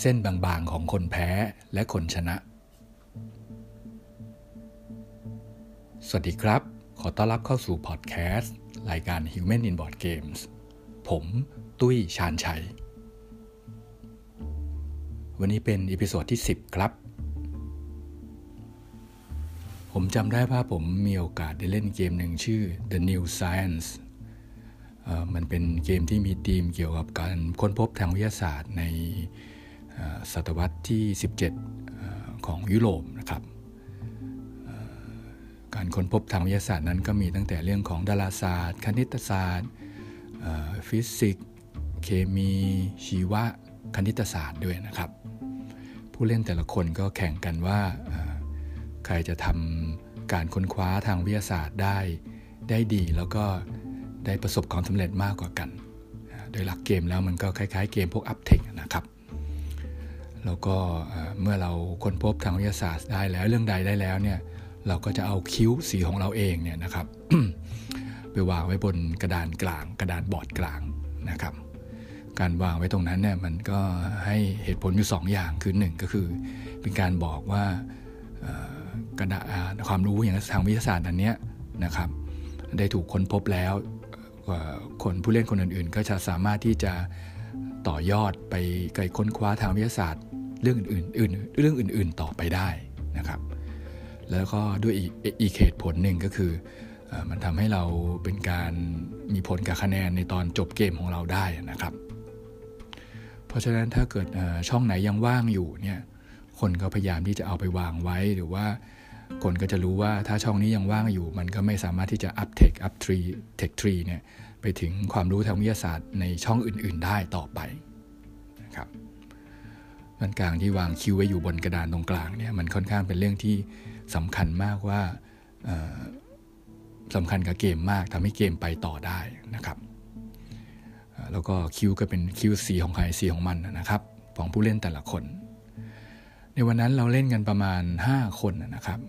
เส้นบางๆของคนแพ้และคนชนะ สวัสดีครับ ขอต้อนรับเข้าสู่พอดแคสต์ รายการ Human in Board Games ผม ตุ้ยชาญชัย วันนี้เป็น episode ที่ 10 ครับ ผมจำได้ว่าผมมีโอกาสได้เล่นเกมหนึ่งชื่อ The New Science มันเป็นเกมที่มีธีมเกี่ยวกับการค้นพบทางวิทยาศาสตร์ใน ศตวรรษที่ 17 ของยุโรปนะครับการค้นพบทางวิทยาศาสตร์นั้นก็มีตั้งแต่เรื่องของดาราศาสตร์ คณิตศาสตร์ฟิสิกส์เคมีชีวะคณิตศาสตร์ด้วยนะครับ ผู้เล่นแต่ละคนก็แข่งกันว่าใครจะทำการค้นคว้าทางวิทยาศาสตร์ได้ได้ดี แล้วก็ได้ประสบความสำเร็จมากกว่ากัน โดยหลักเกมแล้วมันก็คล้ายๆเกมพวกอัพเทค แล้วก็เมื่อเราค้นพบทางวิทยาศาสตร์ได้แล้วเรื่องใดได้แล้วเนี่ยเราก็จะเอาคิ้วสีของเราเองเนี่ยนะครับ ไปวางไว้บนกระดานกลาง กระดานบอร์ดกลางนะครับ การวางไว้ตรงนั้นเนี่ยมันก็ให้เหตุผลอยู่ 2 อย่างคือ 1 ก็คือ เป็นการบอกว่ากระดาความรู้อย่างทางวิทยาศาสตร์อันนี้นะครับ ได้ถูกค้นพบแล้วคนผู้เล่นคนอื่นๆ ก็จะสามารถที่จะต่อยอดไปไกลค้นคว้าทางวิทยาศาสตร์ เรื่องอื่นๆเรื่องอื่น ๆต่อไปได้นะครับ แล้วก็ด้วยอีกเหตุผลหนึ่งก็คือมันทำให้เราเป็นการมีผลกับคะแนนในตอนจบเกมของเราได้นะครับ เพราะฉะนั้นถ้าเกิดช่องไหนยังว่างอยู่เนี่ยคนก็พยายามที่จะเอาไปวางไว้หรือว่าคนก็จะรู้ว่าถ้าช่องนี้ยังว่างอยู่ มันก็ไม่สามารถที่จะ up tech up tree tech tree เนี่ยไปถึงความรู้ทางวิทยาศาสตร์ในช่องอื่น ๆ ได้ต่อไปนะครับ มันการที่วาง cube ไว้อยู่บนกระดานตรงกลางเนี่ยมันค่อนข้างเป็นเรื่องที่สำคัญมากว่าสำคัญกับเกมมากทำให้เกมไปต่อได้นะครับ แล้วก็คิวก็เป็นคิวสีของใครสีของมันนะครับ ของผู้เล่นแต่ละคน ในวันนั้นเราเล่นกันประมาณ 5 คนนะครับ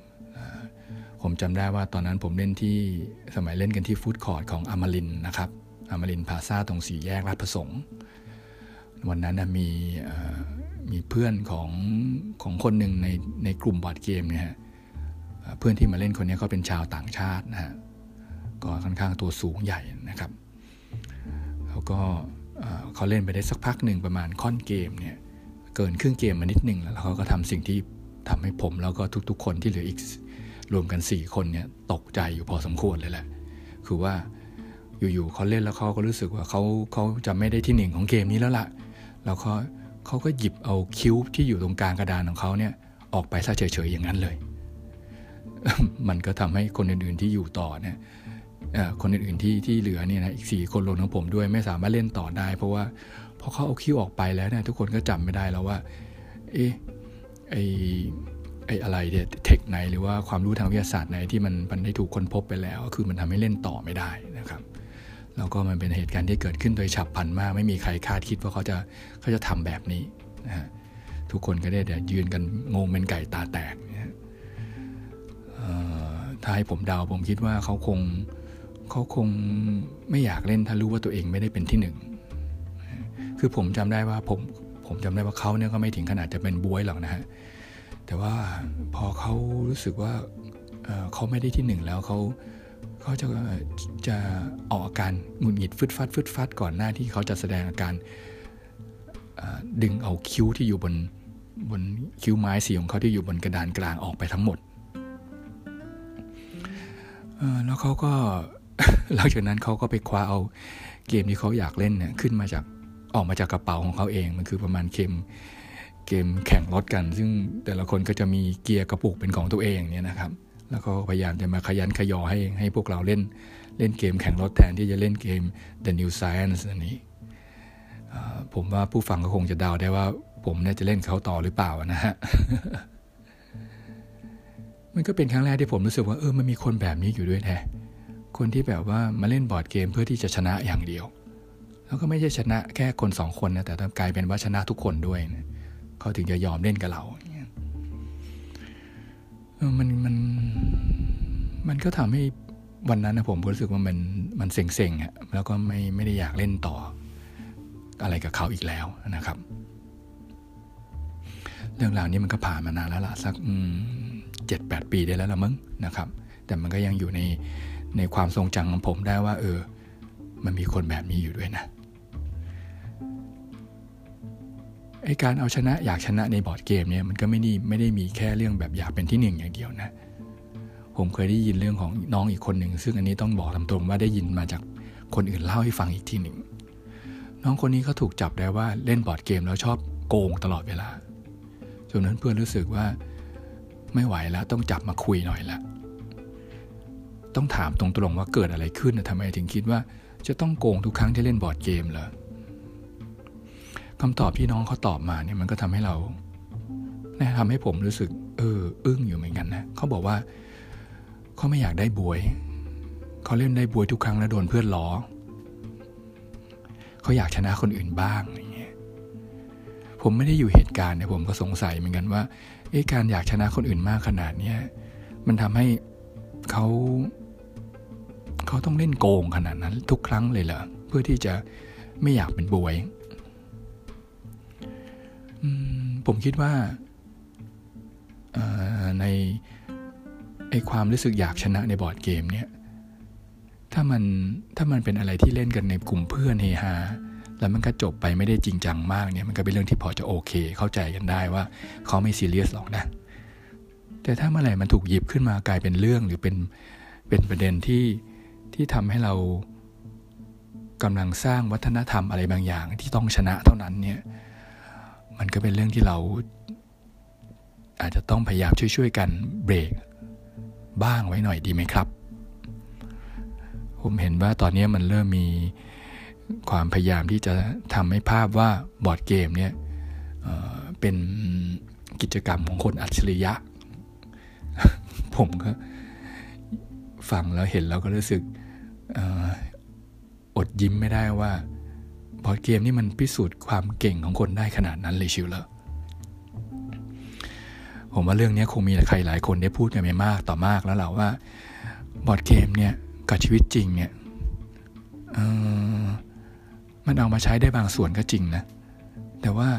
ผมจำได้ว่าตอนนั้นผมเล่นที่สมัยเล่นกันที่ food court ของอมรินทร์นะครับอมรินทร์พลาซ่าตรงสี่แยกราชประสงค์ วันนั้นนะมีมีเพื่อนของของคนหนึ่งในในกลุ่มบอร์ดเกมเนี่ยเพื่อนที่มาเล่นคนนี้เขาเป็นชาวต่างชาตินะฮะก็ค่อนข้างตัวสูงใหญ่นะครับแล้วก็เขาเล่นไปได้สักพักหนึ่งประมาณค่อนเกมเนี่ยเกินครึ่งเกมมานิดหนึ่งแล้วเขาก็ทำสิ่งที่ทำให้ผมแล้วก็ทุกๆ คนที่เหลืออีกรวมกัน 4 คนเนี่ยตกใจอยู่พอสมควรเลยแหละ คือว่าอยู่ๆเขาเล่นแล้วเขาก็รู้สึกว่าเขาเขาจะไม่ได้ที่หนึ่งของเกมนี้แล้วละ่ะ แล้วเขาเขาก็หยิบเอาคิ้วที่อยู่ตรงกลางกระดานของเขาเนี่ยออกไปซะเฉยๆอย่างนั้นเลย มันก็ทำให้คนอื่นๆที่อยู่ต่อเนี่ยคนอื่นๆที่ที่เหลือเนี่ยนะอีกสี่คนรวมทั้งผมด้วยไม่สามารถเล่นต่อได้ เพราะว่าพอเขาเอาคิ้วออกไปแล้วเนี่ยทุกคนก็จำไม่ได้แล้วว่า เอ๊ะไอไอ้อะไรเนี่ยเทคไหนหรือว่าความรู้ทางวิทยาศาสตร์ไหนที่มันมันได้ถูกค้นพบไปแล้ว คือมันทำให้เล่นต่อไม่ได้นะครับ แล้วก็มันเป็นเหตุการณ์ที่เกิดขึ้นโดยฉับพลันมาก ไม่มีใครคาดคิดว่าเขาจะเขาจะทำแบบนี้นะฮะทุกคนก็ได้แต่ยืนกันงงเป็นไก่ตาแตกนะถ้าให้ผมเดาผมคิดว่าเขาคงเขาคงไม่อยากเล่นถ้ารู้ว่าตัวเองไม่ได้เป็นที่หนึ่งคือผมจำได้ว่าผมผมจำได้ว่าเขาเนี่ยก็ไม่ถึงขนาดจะเป็นบวยหรอกนะฮะแต่ว่าพอเขารู้สึกว่าเขาไม่ได้ที่หนึ่งแล้วเขาเเขาจะจะออกอาการหงุดหงิดฟึดฟัดฟึดฟัดก่อนหน้าที่เขาจะแสดงอาการดึงเอาคิ้วที่อยู่บนบนคิ้วไม้สีของเขาที่อยู่บนกระดานกลางออกไปทั้งหมดแล้วเขาก็หลังจากนั้นเขาก็ไปคว้าเอาเกมที่เขาอยากเล่นเนี่ยขึ้นมาจากออกมาจากกระเป๋าของเขาเองมันคือประมาณเกมเกมแข่งรถกัน ซึ่งแต่ละคนก็จะมีเกียร์กระปุกเป็นของตัวเองเนี่ยนะครับ แล้วก็พยายามจะมาขยันขยอให้ให้พวกเราเล่นเล่นเกมแข่งรถแทนที่จะเล่นเกม The New Science อันนี้ผมว่าผู้ฟังก็คงจะเดาได้ว่า ผมเนี่ยจะเล่นเขาต่อหรือเปล่านะฮะ มันก็เป็นครั้งแรกที่ผมรู้สึกว่าเออมันมีคนแบบนี้อยู่ด้วยแท้คนที่แบบว่ามาเล่นบอร์ดเกมเพื่อที่จะชนะอย่างเดียว แล้วก็ไม่ใช่ชนะแค่คนสองคนนะแต่กลายเป็นว่าชนะทุกคนด้วยนะเขาถึงจะยอมเล่นกับเราเออมันมัน มันก็ทำให้วันนั้นนะผมรู้สึกว่ามันมันเซ็งๆอะแล้วก็ไม่ไม่ได้อยากเล่นต่อ อะไรกับเขาอีกแล้วนะครับ เรื่องราวนี้มันก็ผ่านมานานแล้วล่ะสักเจ็ดแปดปีได้แล้วละมั้งนะครับ แต่มันก็ยังอยู่ในในความทรงจำของผมได้ว่า เออ มันมีคนแบบนี้อยู่ด้วยนะไอการเอาชนะอยากชนะในบอร์ดเกมเนี่ยมันก็ไม่ได้ไม่ได้มีแค่เรื่องแบบอยากเป็นที่หนึ่งอย่างเดียวนะ ผมเคยได้ยินเรื่องของน้องอีกคนหนึ่ง ซึ่งอันนี้ต้องบอกตามตรงว่าได้ยินมาจากคนอื่นเล่าให้ฟังอีกทีหนึ่ง น้องคนนี้เขาถูกจับได้ว่าเล่นบอร์ดเกมแล้วชอบโกงตลอดเวลาจนนั้นเพื่อนรู้สึกว่าไม่ไหวแล้วต้องจับมาคุยหน่อยละ ต้องถามตรงๆว่าเกิดอะไรขึ้นนะทำไมถึงคิดว่าจะต้องโกงทุกครั้งที่เล่นบอร์ดเกมเหรอคำตอบที่น้องเขาตอบมาเนี่ยมันก็ทำให้เราทำให้ผมรู้สึกเอออึ้งอยู่เหมือนกันนะเขาบอกว่า เขาไม่อยากได้บวย เขาเล่นได้บวยทุกครั้งแล้วโดนเพื่อนล้อ เขาอยากชนะคนอื่นบ้างอย่างเงี้ย ผมไม่ได้อยู่เหตุการณ์เนี่ยผมก็สงสัยเหมือนกันว่าเอ๊การอยากชนะคนอื่นมากขนาดเนี้ยมันทำให้เขาเขาต้องเล่นโกงขนาดนั้น ทุกครั้งเลยเหรอเพื่อที่จะไม่อยากเป็นบวยผมคิดว่าใน ไอความรู้สึกอยากชนะในบอร์ดเกมเนี่ยถ้ามันถ้ามันเป็นอะไรที่เล่นกันในกลุ่มเพื่อนเฮฮาแล้วมันก็จบไปไม่ได้จริงจังมากเนี่ยมันก็เป็นเรื่องที่พอจะโอเค เข้าใจกันได้ว่าเขาไม่ซีเรียสหรอกนะแต่ถ้าเมื่อไหร่มันถูกหยิบขึ้นมากลายเป็นเรื่องหรือเป็นเป็นประเด็นที่ที่ทำให้เรากำลังสร้างวัฒนธรรมอะไรบางอย่างที่ต้องชนะเท่านั้นเนี่ยมันก็เป็นเรื่องที่เราอาจจะต้องพยายามช่วยๆกันเบรก บ้างไว้หน่อยดีไหมครับ ผมเห็นว่าตอนนี้มันเริ่มมีความพยายามที่จะทำให้ภาพว่าบอร์ดเกมเนี่ยเป็นกิจกรรมของคนอัจฉริยะ ผมก็ฟังแล้วเห็นแล้วก็รู้สึกอดยิ้มไม่ได้ว่าบอร์ดเกมนี่มันพิสูจน์ความเก่งของคนได้ขนาดนั้นเลยชิวเลย ผมว่าเรื่องนี้คงมีใครหลายคนได้พูดกันไปมากต่อมากแล้วแหละว่า บอร์ดเกมเนี่ยกับชีวิตจริงเนี่ยมันเอามาใช้ได้บางส่วนก็จริงนะ แต่ว่า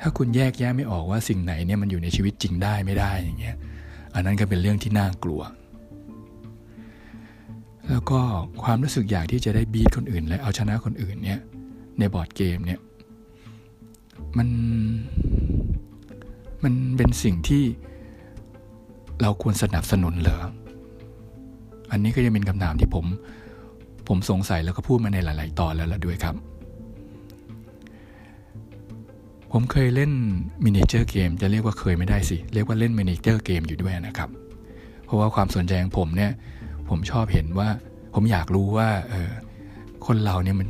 ถ้าคุณแยกแยะไม่ออกว่าสิ่งไหนเนี่ยมันอยู่ในชีวิตจริงได้ไม่ได้อย่างเงี้ย อันนั้นก็เป็นเรื่องที่น่ากลัว แล้วก็ความรู้สึกอยากที่จะได้ beat คนอื่น และเอาชนะคนอื่นเนี่ยในบอร์ดเกมเนี่ยมัน มันเป็นสิ่งที่เราควรสนับสนุนเหรอ อันนี้ก็ยังเป็นคำถามที่ผม ผมสงสัยแล้วก็พูดมาในหลาย ๆ ตอนแล้วละด้วยครับ ผมเคยเล่น miniature game จะเรียกว่าเคยไม่ได้สิ เรียกว่าเล่น miniature game อยู่ด้วยนะครับ เพราะว่าความสนใจของผมเนี่ย ผมชอบเห็นว่า ผมอยากรู้ว่าเออคนเราเนี่ยมัน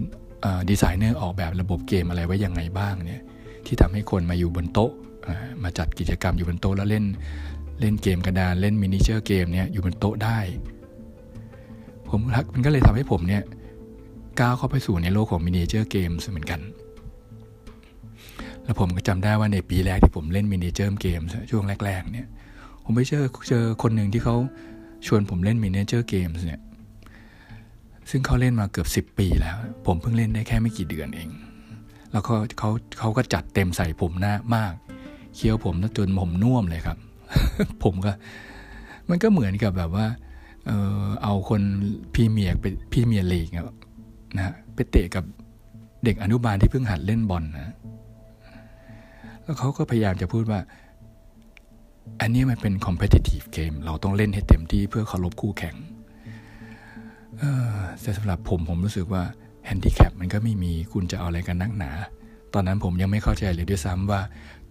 ดีไซเนอร์ออกแบบระบบเกมอะไรไว้ยังไงบ้างเนี่ย ที่ทำให้คนมาอยู่บนโต๊ะ มาจัดกิจกรรมอยู่บนโต๊ะแล้วเล่นเล่นเกมกระดานเล่น miniature game เนี่ยอยู่บนโต๊ะได้ ผมมันก็เลยทำให้ผมเนี่ยก้าวเข้าไปสู่ในโลกของ miniature game เหมือนกัน แล้วผมก็จำได้ว่าในปีแรกที่ผมเล่น miniature gameช่วงแรกๆเนี่ยผมไปเจอเจอคนหนึ่งที่เขาชวนผมเล่นมินิเจอร์เกมเนี่ยซึ่งเขาเล่นมาเกือบ 10 ปีแล้ว ผมเพิ่งเล่นได้แค่ไม่กี่เดือนเอง แล้วเขาเขาเขาก็จัดเต็มใส่ผมหน้ามาก เคี้ยวผมจนผมน่วมเลยครับ ผมก็ มันก็เหมือนกับแบบว่า เออเอาคนพีเมียไปพีเมียลีกนะไปเตะกับเด็กอนุบาลที่เพิ่งหัดเล่นบอลนะแล้วเขาก็พยายามจะพูดว่า อันนี้มันเป็น competitive game เราต้องเล่นให้เต็มที่เพื่อเคารพคู่แข่งแต่สำหรับผมผมรู้สึกว่าแฮนดิแคปมันก็ไม่มีคุณจะเอาอะไรกันนักหนา ตอนนั้นผมยังไม่เข้าใจเลยด้วยซ้ำว่า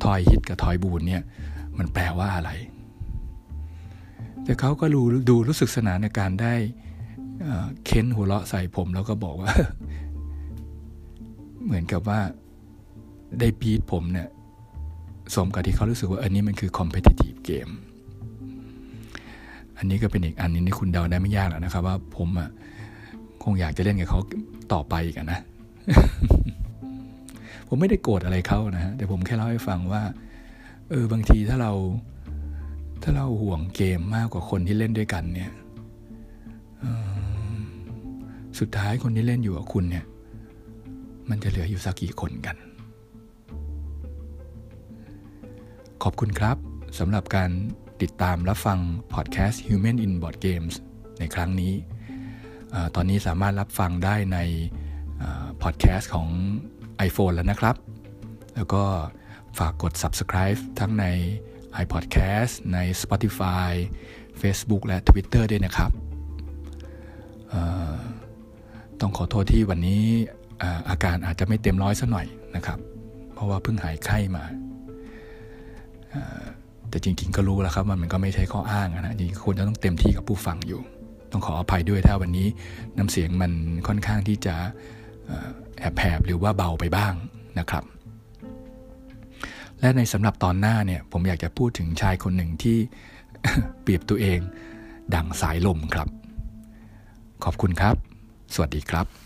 ทอยฮิตกับทอยบูนเนี่ยมันแปลว่าอะไร แต่เขาก็รู้ดูรู้สึกสนานในการได้เค้นหัวเราะใส่ผมแล้วก็บอกว่า เหมือนกับว่าได้บีทผมเนี่ยสมกับที่เขารู้สึกว่าอันนี้มันคือ competitive game อันนี้ก็เป็นอีกอันนึงที่คุณเดาได้ไม่ยากแล้วนะครับ ว่าผมอะคงอยากจะเล่นกับเขาต่อไปกันนะ ผมไม่ได้โกรธอะไรเขานะฮะแต่ผมแค่เล่าให้ฟังว่าเออบางทีถ้าเราถ้าเราห่วงเกมมากกว่าคนที่เล่นด้วยกันเนี่ยสุดท้ายคนที่เล่นอยู่กับคุณเนี่ย มันจะเหลืออยู่สักกี่คนกัน ขอบคุณครับสำหรับการติดตามรับฟังพอดแคสต์ Human in Board Games ในครั้งนี้ ตอนนี้สามารถรับฟังได้ในพอดแคสต์ของ iPhone แล้วนะครับ แล้วก็ฝากกด subscribe ทั้งใน iPodcast ใน Spotify Facebook และ Twitter ด้วยนะครับ ต้องขอโทษที่วันนี้อาการอาจจะไม่เต็มร้อยสัหน่อยนะครับ เพราะว่าเพิ่งหายไข้มาแต่จริงๆก็รู้แล้วครับว่ามันก็ไม่ใช่ข้ออ้างนะจริงๆควรจะต้องเต็มที่กับผู้ฟังอยู่ ต้องขออภัยด้วยถ้าวันนี้น้ำเสียงมันค่อนข้างที่จะ แอบแผบหรือว่าเบาไปบ้างนะครับ และในสำหรับตอนหน้าเนี่ยผมอยากจะพูดถึงชายคนหนึ่งที่เปรียบตัวเอง ดังสายลมครับ ขอบคุณครับ สวัสดีครับ